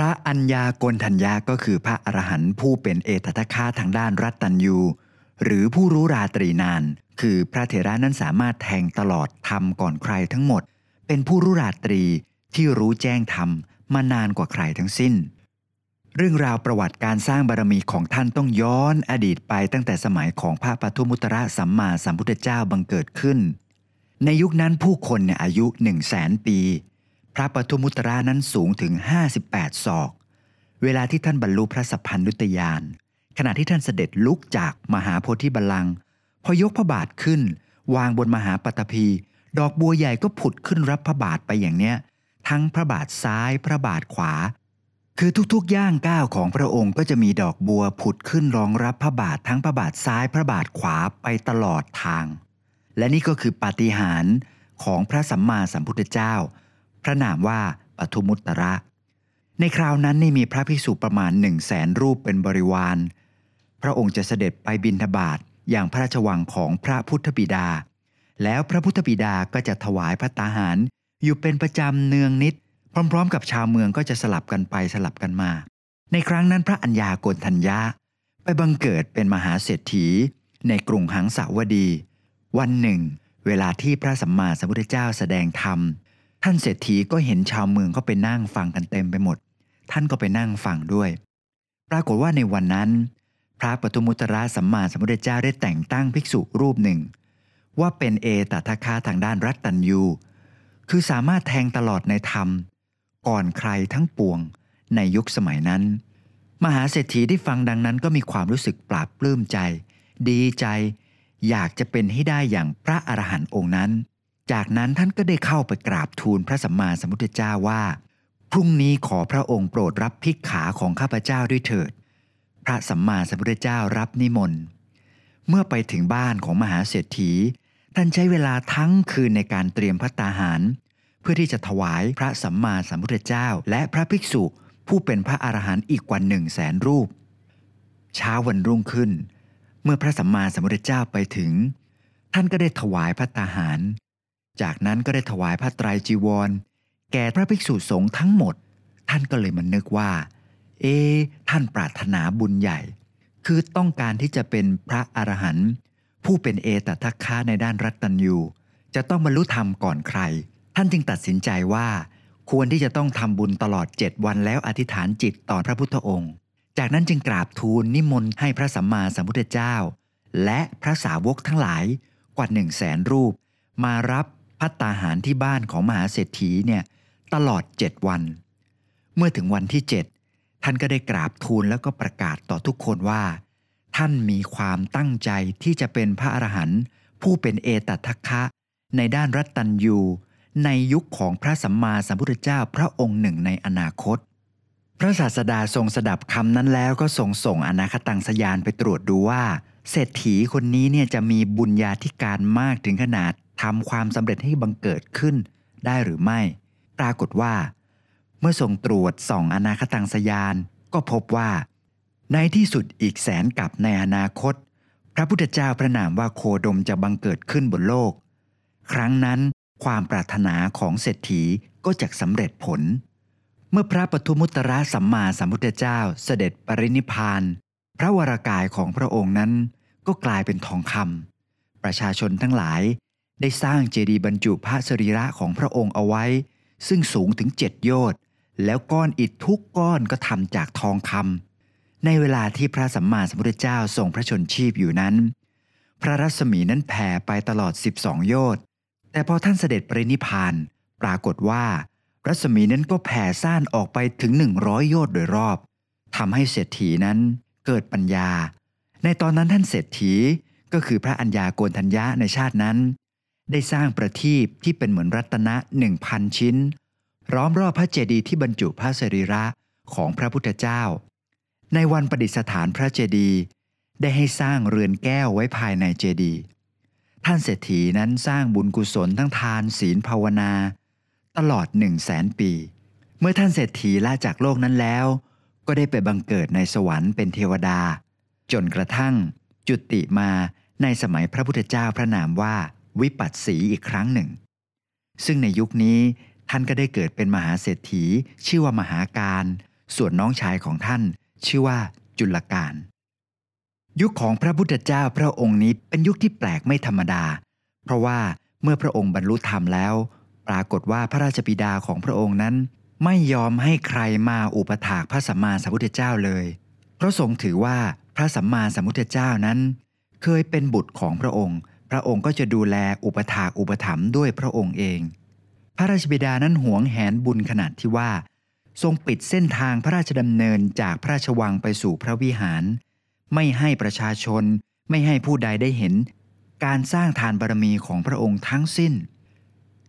ระอัญญากณทัญญาก็คือพระอรหันต์ผู้เป็นเอตทัคคะทางด้านรัตตัญยูหรือผู้รู้ราตรีนาน คือพระเถระนั้นสามารถแทงตลอดธรรมก่อนใครทั้งหมด เป็นผู้รู้ราตรีที่รู้แจ้งธรรมมานานกว่าใครทั้งสิ้น เรื่องราวประวัติการสร้างบารมีของท่านต้องย้อนอดีตไปตั้งแต่สมัยของพระปทุมุตระสัมมาสัมพุทธเจ้าบังเกิดขึ้น ในยุคนั้นผู้คนเนี่ยอายุหนึ่งแสนปี พระปทุมุตระนั้นสูงถึง 58 ศอก เวลาที่ท่านบรรลุพระสัพพัญญุตยาน ขณะที่ท่านเสด็จลุกจากมหาโพธิบัลลังก์พอยกพระบาทขึ้น วางบนมหาปัตภีดอกบัวใหญ่ก็ผุดขึ้นรับพระบาทไปอย่างเนี้ย ทั้งพระบาทซ้ายพระบาทขวา คือทุกๆย่างก้าวของพระองค์ก็จะมีดอกบัวผุดขึ้นรองรับพระบาททั้งพระบาทซ้ายพระบาทขวาไปตลอดทาง และนี่ก็คือปาฏิหาริย์ของพระสัมมาสัมพุทธเจ้า พระนามว่าปทุมุตตระ ในคราวนั้นนี่มีพระภิกษุประมาณหนึ่งแสนรูปเป็นบริวาร พระองค์จะเสด็จไปบิณฑบาตอย่างพระราชวังของพระพุทธบิดา แล้วพระพุทธบิดาก็จะถวายพระตาหาร อยู่เป็นประจำเนืองนิด พร้อมๆ กับชาวเมืองก็จะสลับกันไปสลับกันมา ในครั้งนั้นพระอัญญาโกณทัญญาไปบังเกิดเป็นมหาเศรษฐี ในกรุงหังสาวดี วันหนึ่ง เวลาที่พระสัมมาสัมพุทธเจ้าแสดงธรรม ท่านเศรษฐีก็เห็นชาวเมืองก็ไปนั่งฟังกันเต็มไปหมด ท่านก็ไปนั่งฟังด้วย ปรากฏว่าในวันนั้น พระปทุมุตระสัมมาสัมพุทธเจ้าได้แต่งตั้งภิกษุรูปหนึ่ง ว่าเป็นเอตทัคคะทางด้านรัตตัญยู คือสามารถแทงตลอดในธรรม ก่อนใครทั้งปวงในยุคสมัยนั้น มหาเศรษฐีได้ฟังดังนั้นก็มีความรู้สึกปราบปลื้มใจ ดีใจ อยากจะเป็นให้ได้อย่างพระอรหันต์องค์นั้น จากนั้นท่านก็ได้เข้าไปกราบทูลพระสัมมาสัมพุทธเจ้าว่า พรุ่งนี้ขอพระองค์โปรดรับพิกขาของข้าพเจ้าด้วยเถิด พระสัมมาสัมพุทธเจ้ารับนิมนต์เมื่อไปถึงบ้านของมหาเศรษฐี ท่านใช้เวลาทั้งคืนในการเตรียมพระตาหาร เพื่อที่จะถวายพระสัมมาสัมพุทธเจ้า และพระภิกษุผู้เป็นพระอรหันต์อีกกว่าหนึ่งแสนรูป เช้าวันรุ่งขึ้น เมื่อพระสัมมาสัมพุทธเจ้าไปถึง ท่านก็ได้ถวายพระตาหาร จากนั้นก็ได้ถวายพระไตรจีวร แก่พระภิกษุสงฆ์ทั้งหมด ท่านก็เลยมันนึกว่า เอ๊ท่านปรารถนาบุญใหญ่ คือต้องการที่จะเป็นพระอรหันต์ผู้เป็นเอตทัคคะในด้านรัตตัญยูจะต้องบรรลุธรรมก่อนใคร ท่านจึงตัดสินใจว่า ควรที่จะต้องทำบุญตลอดเจ็ดวันแล้วอธิษฐานจิตต่อพระพุทธองค์ จากนั้นจึงกราบทูลนิมนต์ให้พระสัมมาสัมพุทธเจ้า และพระสาวกทั้งหลายกว่าหนึ่งแสนรูป มารับ พัตตาหารที่บ้านของมหาเศรษฐีเนี่ยตลอดเจ็ดวัน เมื่อถึงวันที่เจ็ดท่านก็ได้กราบทูลแล้วก็ประกาศต่อทุกคนว่า ท่านมีความตั้งใจที่จะเป็นพระอรหันต์ผู้เป็นเอตทัคคะ ในด้านรัตตัญยูในยุคของพระสัมมาสัมพุทธเจ้าพระองค์หนึ่งในอนาคต พระศาสดาทรงสดับคำนั้นแล้วก็ทรงส่งอนาคตังสยานไปตรวจดูว่า เศรษฐีคนนี้เนี่ยจะมีบุญญาธิการมากถึงขนาด ทำความสำเร็จให้บังเกิดขึ้นได้หรือไม่ ปรากฏว่า เมื่อทรงตรวจส่องอนาคตังสยาน ก็พบว่า ในที่สุดอีกแสนกับในอนาคต พระพุทธเจ้าพระนามว่าโคดมจะบังเกิดขึ้นบนโลก ครั้งนั้นความปรารถนาของเศรษฐีก็จะสำเร็จผล เมื่อพระปทุมุตระสัมมาสัมพุทธเจ้าเสด็จปรินิพพาน พระวรากายของพระองค์นั้นก็กลายเป็นทองคำประชาชนทั้งหลาย ได้สร้างเจดีย์บรรจุพระสรีระของพระองค์เอาไว้ ซึ่งสูงถึงเจ็ดโยชน์แล้วก้อนอิฐทุกก้อนก็ทำจากทองคำในเวลาที่พระสัมมาสัมพุทธเจ้าทรงพระชนชีพอยู่นั้น พระรัศมีนั้นแผ่ไปตลอด 12 โยชน์แต่พอท่านเสด็จปรินิพาน ปรากฏว่า รัศมีนั้นก็แผ่ซ่านออกไปถึง 100 โยชน์โดยรอบทำให้เศรษฐีนั้นเกิดปัญญา ในตอนนั้นท่านเศรษฐีก็คือพระอัญญาโกณทัญญะในชาตินั้น ได้สร้างประทีปที่เป็นเหมือนรัตนะหนึ่งพันชิ้นล้อมรอบพระเจดีย์ที่บรรจุพระสรีระของพระพุทธเจ้า ในวันประดิษฐานพระเจดีย์ได้ให้สร้างเรือนแก้วไว้ภายในเจดีย์ท่านเศรษฐีนั้นสร้างบุญกุศลทั้งทานศีลภาวนา ตลอดหนึ่งแสนปี เมื่อท่านเศรษฐีลาจากโลกนั้นแล้ว ก็ได้ไปบังเกิดในสวรรค์เป็นเทวดา จนกระทั่ง จุติมาในสมัยพระพุทธเจ้าพระนามว่า วิปัสสีอีกครั้งหนึ่ง ซึ่งในยุคนี้ท่านก็ได้เกิดเป็นมหาเศรษฐี ชื่อว่ามหาการ ส่วนน้องชายของท่าน ชื่อว่าจุลกาลยุคของพระพุทธเจ้าพระองค์นี้เป็นยุคที่แปลกไม่ธรรมดา เพราะว่าเมื่อพระองค์บรรลุธรรมแล้ว ปรากฏว่าพระราชบิดาของพระองค์นั้น ไม่ยอมให้ใครมาอุปถากพระสัมมาสัมพุทธเจ้าเลย เพราะทรงถือว่าพระสัมมาสัมพุทธเจ้านั้น เคยเป็นบุตรของพระองค์ พระองค์ก็จะดูแลอุปถากอุปถัมภ์ด้วยพระองค์เอง พระราชบิดานั้นหวงแหนบุญขนาดที่ว่า ทรงปิดเส้นทางพระราชดำเนินจากพระราชวังไปสู่พระวิหาร ไม่ให้ประชาชนไม่ให้ผู้ใดได้เห็น การสร้างทานบารมีของพระองค์ทั้งสิ้น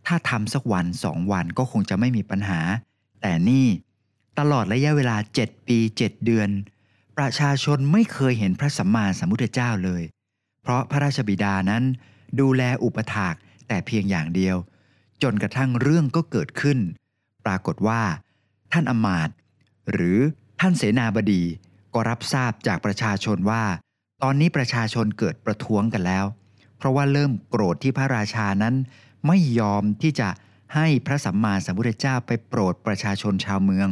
ถ้าทำสักวันสองวันก็คงจะไม่มีปัญหา แต่นี่ตลอดระยะเวลาเจ็ดปีเจ็ดเดือน ประชาชนไม่เคยเห็นพระสัมมาสัมพุทธเจ้าเลย เพราะพระราชบิดานั้น ดูแลอุปถากแต่เพียงอย่างเดียว จนกระทั่งเรื่องก็เกิดขึ้น ปรากฏว่า ท่านอมาตหรือท่านเสนาบดีก็รับทราบจากประชาชนว่า ตอนนี้ประชาชนเกิดประท้วงกันแล้ว เพราะว่าเริ่มโกรธที่พระราชานั้น ไม่ยอมที่จะให้พระสัมมาสัมพุทธเจ้าไปโปรดประชาชนชาวเมือง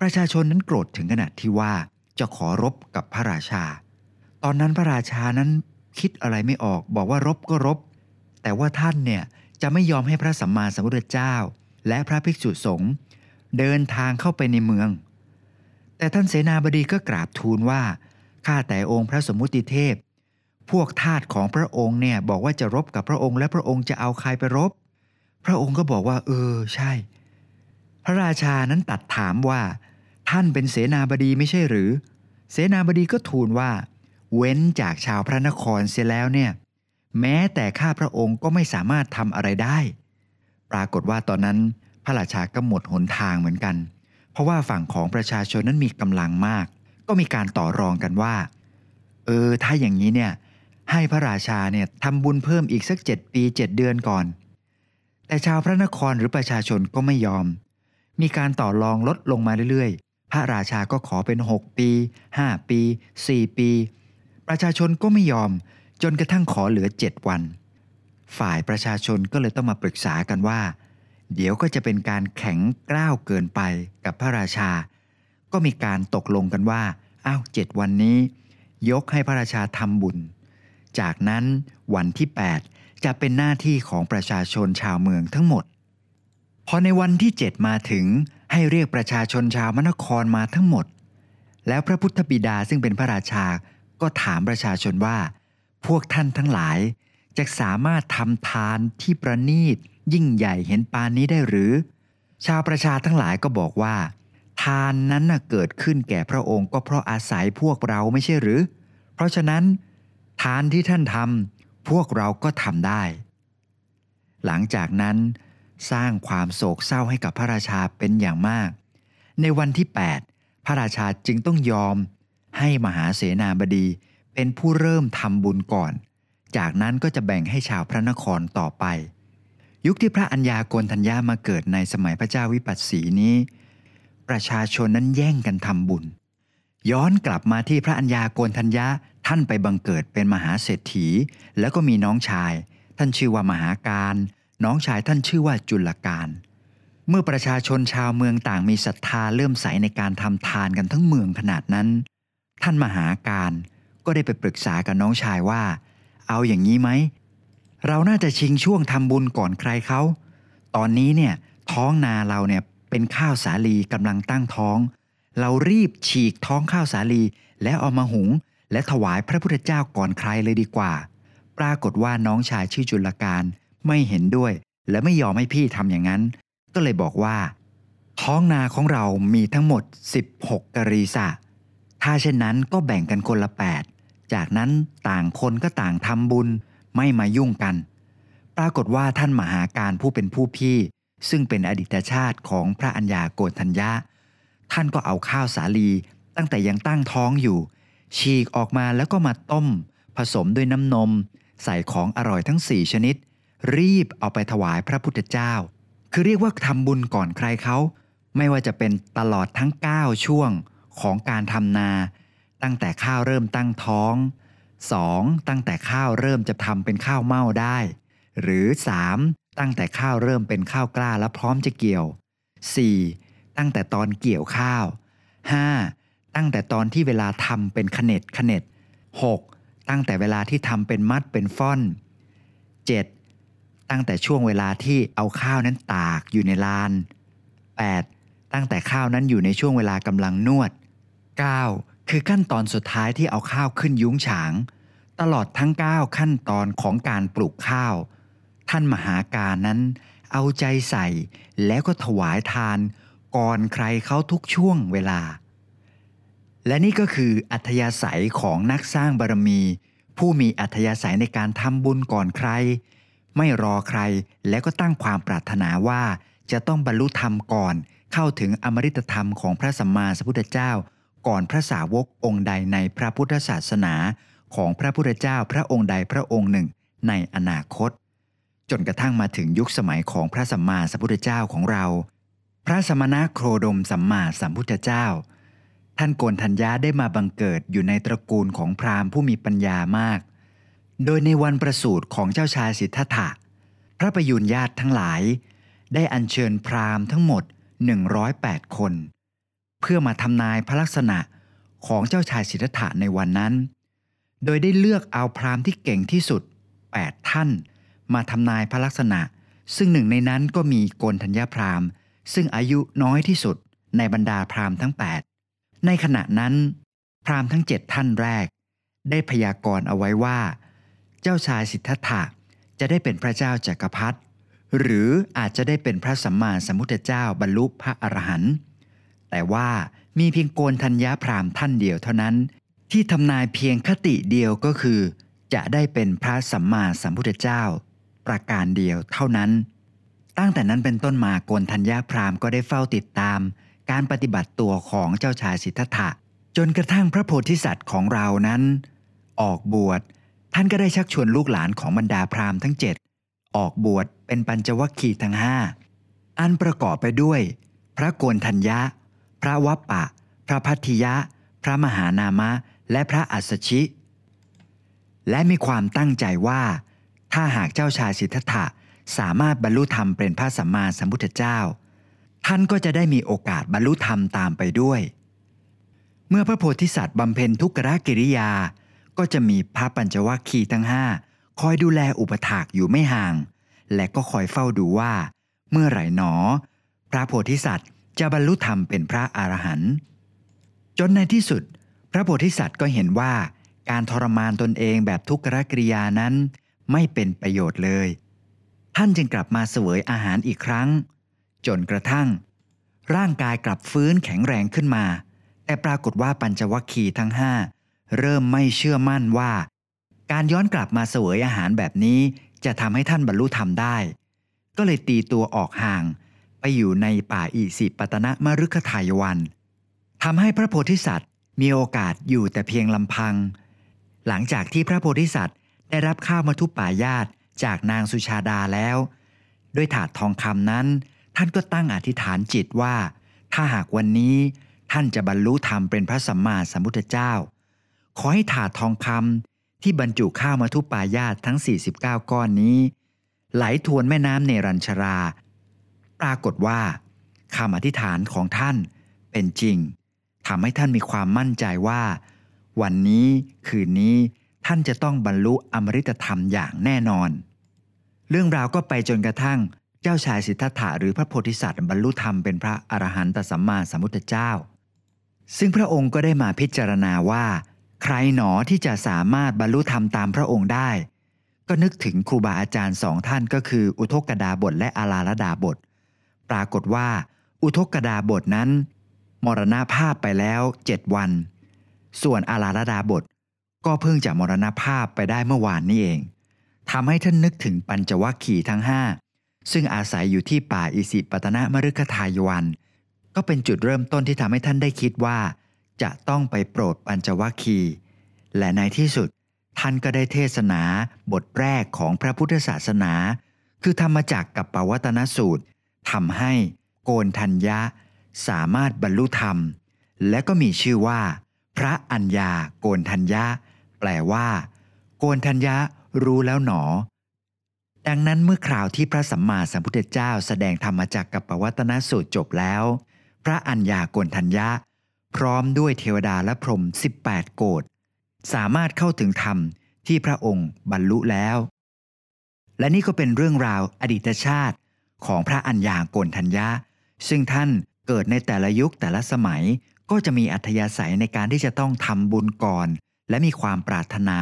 ประชาชนนั้นโกรธถึงขนาดที่ว่าจะขอรบกับพระราชา ตอนนั้นพระราชานั้นคิดอะไรไม่ออก บอกว่ารบก็รบ แต่ว่าท่านเนี่ยจะไม่ยอมให้พระสัมมาสัมพุทธเจ้า และพระภิกษุสงฆ์เดินทางเข้าไปในเมือง แต่ท่านเสนาบดีก็กราบทูลว่าข้าแต่องค์พระสมมุติเทพ พวกทาสของพระองค์เนี่ยบอกว่าจะรบกับพระองค์ และพระองค์จะเอาใครไปรบ พระองค์ก็บอกว่า เออใช่ พระราชานั้นตัดถามว่า ท่านเป็นเสนาบดีไม่ใช่หรือ เสนาบดีก็ทูลว่า เว้นจากชาวพระนครเสียแล้วเนี่ยแม้แต่ข้าพระองค์ก็ไม่สามารถทำอะไรได้ ปรากฏว่าตอนนั้นพระราชาก็หมดหนทางเหมือนกัน เพราะว่าฝั่งของประชาชนนั้นมีกำลังมาก ก็มีการต่อรองกันว่า เออ ถ้าอย่างนี้เนี่ยให้พระราชาเนี่ยทำบุญเพิ่มอีกสักเจ็ดปีเจ็ดเดือนก่อน แต่ชาวพระนครหรือประชาชนก็ไม่ยอม มีการต่อรองลดลงมาเรื่อยๆ พระราชาก็ขอเป็น 6 ปี 5 ปี 4 ปี ประชาชนก็ไม่ยอม จนกระทั่งขอเหลือ7วัน ฝ่ายประชาชนก็เลยต้องมาปรึกษากันว่า เดี๋ยวก็จะเป็นการแข็งกล้าวเกินไปกับพระราชา ก็มีการตกลงกันว่าอ้าวเจ็ดวันนี้ ยกให้พระราชาทำบุญ จากนั้นวันที่ 8 จะเป็นหน้าที่ของประชาชนชาวเมืองทั้งหมด พอในวันที่ 7 มาถึงให้เรียกประชาชนชาวมนครมาทั้งหมด แล้วพระพุทธบิดาซึ่งเป็นพระราชา ก็ถามประชาชนว่า พวกท่านทั้งหลายจะสามารถทำทานที่ประณีตยิ่งใหญ่เห็นปานนี้ได้หรือ ชาวประชาทั้งหลายก็บอกว่า ทานนั้นเกิดขึ้นแก่พระองค์ก็เพราะอาศัยพวกเราไม่ใช่หรือ เพราะฉะนั้น ทานที่ท่านทำพวกเราก็ทำได้ หลังจากนั้น สร้างความโศกเศร้าให้กับพระราชาเป็นอย่างมาก ในวันที่ 8 พระราชาจึงต้องยอม ให้มหาเสนาบดีเป็นผู้เริ่มทำบุญก่อน จากนั้นก็จะแบ่งให้ชาวพระนครต่อไป ยุคที่พระอัญญาโกณทัญญามาเกิดในสมัยพระเจ้าวิปัสสีนี้ ประชาชนนั้นแย่งกันทำบุญ ย้อนกลับมาที่พระอัญญาโกณทัญญาท่านไปบังเกิดเป็นมหาเศรษฐี แล้วก็มีน้องชาย ท่านชื่อว่ามหาการ น้องชายท่านชื่อว่าจุลการ เมื่อประชาชนชาวเมืองต่างมีศรัทธาเลื่อมใสในการทำทานกันทั้งเมืองขนาดนั้น ท่านมหาการก็ได้ไปปรึกษากับน้องชายว่า เอาอย่างนี้ไหม เราน่าจะชิงช่วงทำบุญก่อนใครเขา ตอนนี้เนี่ยท้องนาเราเนี่ยเป็นข้าวสาลีกำลังตั้งท้อง เรารีบฉีกท้องข้าวสาลีแล้วเอามาหุง และถวายพระพุทธเจ้าก่อนใครเลยดีกว่า ปรากฏว่าน้องชายชื่อจุลการไม่เห็นด้วย และไม่ยอมให้พี่ทำอย่างนั้น ก็เลยบอกว่า ท้องนาของเรามีทั้งหมด 16กรีสะ ถ้าเช่นนั้นก็แบ่งกันคนละ 8 จากนั้นต่างคนก็ต่างทำบุญไม่มายุ่งกัน ปรากฏว่าท่านมหาการผู้เป็นผู้พี่ ซึ่งเป็นอดีตชาติของพระัญญาโกฏทัญญาท่านก็เอาข้าวสาลีตั้งแต่ยังตั้งท้องอยู่ ฉีกออกมาแล้วก็มาต้ม ผสมด้วยน้ำนม ใส่ของอร่อยทั้งสี่ชนิด รีบเอาไปถวายพระพุทธเจ้า คือเรียกว่าทำบุญก่อนใครเขา ไม่ว่าจะเป็นตลอดทั้ง 9 ช่วง ของการทำนา ตั้งแต่ข้าวเริ่มตั้งท้อง 2. ตั้งแต่ข้าวเริ่มจะทำเป็นข้าวเม่าได้ หรือ 3. ตั้งแต่ข้าวเริ่มเป็นข้าวกล้าและพร้อมจะเกี่ยว 4. ตั้งแต่ตอนเกี่ยวข้าว 5. ตั้งแต่ตอนที่เวลาทำเป็นขเน็ดขเน็ด 6. ตั้งแต่เวลาที่ทำเป็นมัดเป็นฟ่อน 7. ตั้งแต่ช่วงเวลาที่เอาข้าวนั้นตากอยู่ในลาน 8. ตั้งแต่ข้าวนั้นอยู่ในช่วงเวลากำลังนวด 9. คือขั้นตอนสุดท้ายที่เอาข้าวขึ้นยุ้งฉาง ตลอดทั้ง 9 ขั้นตอนของการปลูกข้าว ท่านมหาการนั้น เอาใจใส่แล้วก็ถวายทานก่อนใครเขาทุกช่วงเวลา และนี่ก็คืออัธยาศัยของนักสร้างบารมี ผู้มีอัธยาศัยในการทำบุญก่อนใคร ไม่รอใครแล้วก็ตั้งความปรารถนาว่าจะต้องบรรลุธรรมก่อนเข้าถึงอมฤตธรรมของพระสัมมาสัมพุทธเจ้า ก่อนพระสาวกองค์ใดในพระพุทธศาสนาของพระพุทธเจ้าพระองค์ใดพระองค์หนึ่งในอนาคต จนกระทั่งมาถึงยุคสมัยของพระสัมมาสัมพุทธเจ้าของเรา พระสมณะโครดมสัมมาสัมพุทธเจ้า ท่านโกนธัญญาได้มาบังเกิดอยู่ในตระกูลของพราหมณ์ผู้มีปัญญามาก โดยในวันประสูติของเจ้าชายสิทธัตถะพระประยุรญาติทั้งหลาย ได้อัญเชิญพราหมณ์ทั้งหมด 108 คน เพื่อมาทำนายพระลักษณะของเจ้าชายสิทธัตถะในวันนั้น โดยได้เลือกเอาพราหมณ์ที่เก่งที่สุด 8 ท่าน มาทำนายพระลักษณะ ซึ่งหนึ่งในนั้นก็มีโกนธัญญาพราหมณ์ ซึ่งอายุน้อยที่สุดในบรรดาพราหมณ์ทั้ง 8 ในขณะนั้น พราหมณ์ทั้ง 7 ท่านแรก ได้พยากรณ์เอาไว้ว่า เจ้าชายสิทธัตถะจะได้เป็นพระเจ้าจากักรพรรดิหรืออาจจะได้เป็นพระสัมมาสัมพุทธเจ้าบรรลุพระอรหันต์ แต่ว่ามีเพียงโกนธัญญาพราหมณ์ท่านเดียวเท่านั้น ที่ทำนายเพียงคติเดียวก็คือ จะได้เป็นพระสัมมาสัมพุทธเจ้า ประการเดียวเท่านั้น ตั้งแต่นั้นเป็นต้นมาโกนธัญญาพราหมณ์ก็ได้เฝ้าติดตาม การปฏิบัติตัวของเจ้าชายสิทธัตถะ จนกระทั่งพระโพธิสัตว์ของเรานั้น ออกบวชท่านก็ได้ชักชวนลูกหลานของบรรดาพราหมณ์ทั้งเจ็ดออกบวชเป็นปัญจวัคคีย์ทั้งห้าอันประกอบไปด้วย พระโกนธัญญะ พระวัปปะ พระพัทธิยะ พระมหานามะ และพระอัสชิ และมีความตั้งใจว่า ถ้าหากเจ้าชายสิทธัตถะสามารถบรรลุธรรมเป็นพระสัมมาสัมพุทธเจ้า ท่านก็จะได้มีโอกาสบรรลุธรรมตามไปด้วย เมื่อพระโพธิสัตว์บำเพ็ญทุกขกิริยา ก็จะมีพระปัญจวัคคีย์ทั้งห้าคอยดูแลอุปถากอยู่ไม่ห่าง และก็คอยเฝ้าดูว่า เมื่อไหร่หนอ พระโพธิสัตว์ จะบรรลุธรรมเป็นพระอรหันต์จนในที่สุด พระโพธิสัตว์ก็เห็นว่าการทรมานตนเองแบบทุกขกริยานั้นไม่เป็นประโยชน์เลย ท่านจึงกลับมาเสวยอาหารอีกครั้ง จนกระทั่ง ร่างกายกลับฟื้นแข็งแรงขึ้นมา แต่ปรากฏว่าปัญจวัคคีย์ทั้งห้าเริ่มไม่เชื่อมั่นว่า การย้อนกลับมาเสวยอาหารแบบนี้จะทำให้ท่านบรรลุธรรมได้ ก็เลยตีตัวออกห่าง ไปอยู่ในป่าอิสิปตนะมฤคทายวันทำให้พระโพธิสัตว์มีโอกาสอยู่แต่เพียงลำพัง หลังจากที่พระโพธิสัตว์ได้รับข้าวมาทุปป่ายาตจากนางสุชาดาแล้ว ด้วยถาดทองคำนั้น ท่านก็ตั้งอธิษฐานจิตว่า ถ้าหากวันนี้ท่านจะบรรลุธรรมเป็นพระสัมมาสัมพุทธเจ้า ขอให้ถาดทองคำที่บรรจุข้าวมาทุปายาตทั้ง 49 ก้อนนี้ ไหลทวนแม่น้ำเนรัญชรา ปรากฏว่าคำอธิษฐานของท่านเป็นจริงทำให้ท่านมีความมั่นใจว่า วันนี้คืนนี้ท่านจะต้องบรรลุอมฤตธรรมอย่างแน่นอน เรื่องราวก็ไปจนกระทั่งเจ้าชายสิทธัตถะหรือพระโพธิสัตว์บรรลุธรรมเป็นพระอรหันตสัมมาสัมพุทธเจ้า ซึ่งพระองค์ก็ได้มาพิจารณาว่า ใครหนอที่จะสามารถบรรลุธรรมตามพระองค์ได้ ก็นึกถึงครูบาอาจารย์สองท่านก็คือ อุทกดาบทและอาลาลดาบท ปรากฏว่า อุทกดาบทนั้น มรณภาพไปแล้วเจ็ดวัน ส่วนอาลาลดาบท ก็เพิ่งจะมรณภาพไปได้เมื่อวานนี้เองทำให้ท่านนึกถึงปัญจวัคคีย์ทั้งห้าซึ่งอาศัยอยู่ที่ป่าอิสิปตนะมฤคทายวัน ก็เป็นจุดเริ่มต้นที่ทำให้ท่านได้คิดว่า จะต้องไปโปรดปัญจวัคคีย์และในที่สุดท่านก็ได้เทศนาบทแรกของพระพุทธศาสนา คือธรรมจักกับปวัตนสูตร ทำให้โกนทัญญะสามารถบรรลุธรรม และก็มีชื่อว่า พระอัญญาโกนทัญญะแปลว่า โกนทัญญะรู้แล้วหนอ ดังนั้นเมื่อคราวที่พระสัมมาสัมพุทธเจ้าแสดงธรรมจักกับปวัตนสูตรจบแล้ว พระอัญญาโกนทัญญะ พร้อมด้วยเทวดาและพรหม18 โกฏสามารถเข้าถึงธรรมที่พระองค์บรรลุแล้ว และนี่ก็เป็นเรื่องราวอดีตชาติ ของพระอัญญาโกณทัญญาซึ่งท่านเกิดในแต่ละยุคแต่ละสมัย ก็จะมีอัธยาศัยในการที่จะต้องทำบุญก่อน และมีความปรารถนา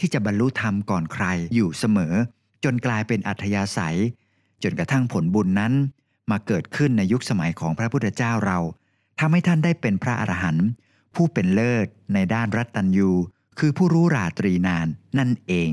ที่จะบรรลุธรรมก่อนใครอยู่เสมอ จนกลายเป็นอัธยาศัย จนกระทั่งผลบุญนั้น มาเกิดขึ้นในยุคสมัยของพระพุทธเจ้าเราทำให้ท่านได้เป็นพระอรหันต์ผู้เป็นเลิศในด้านรัตตัญยูคือผู้รู้ราตรีนานนั่นเอง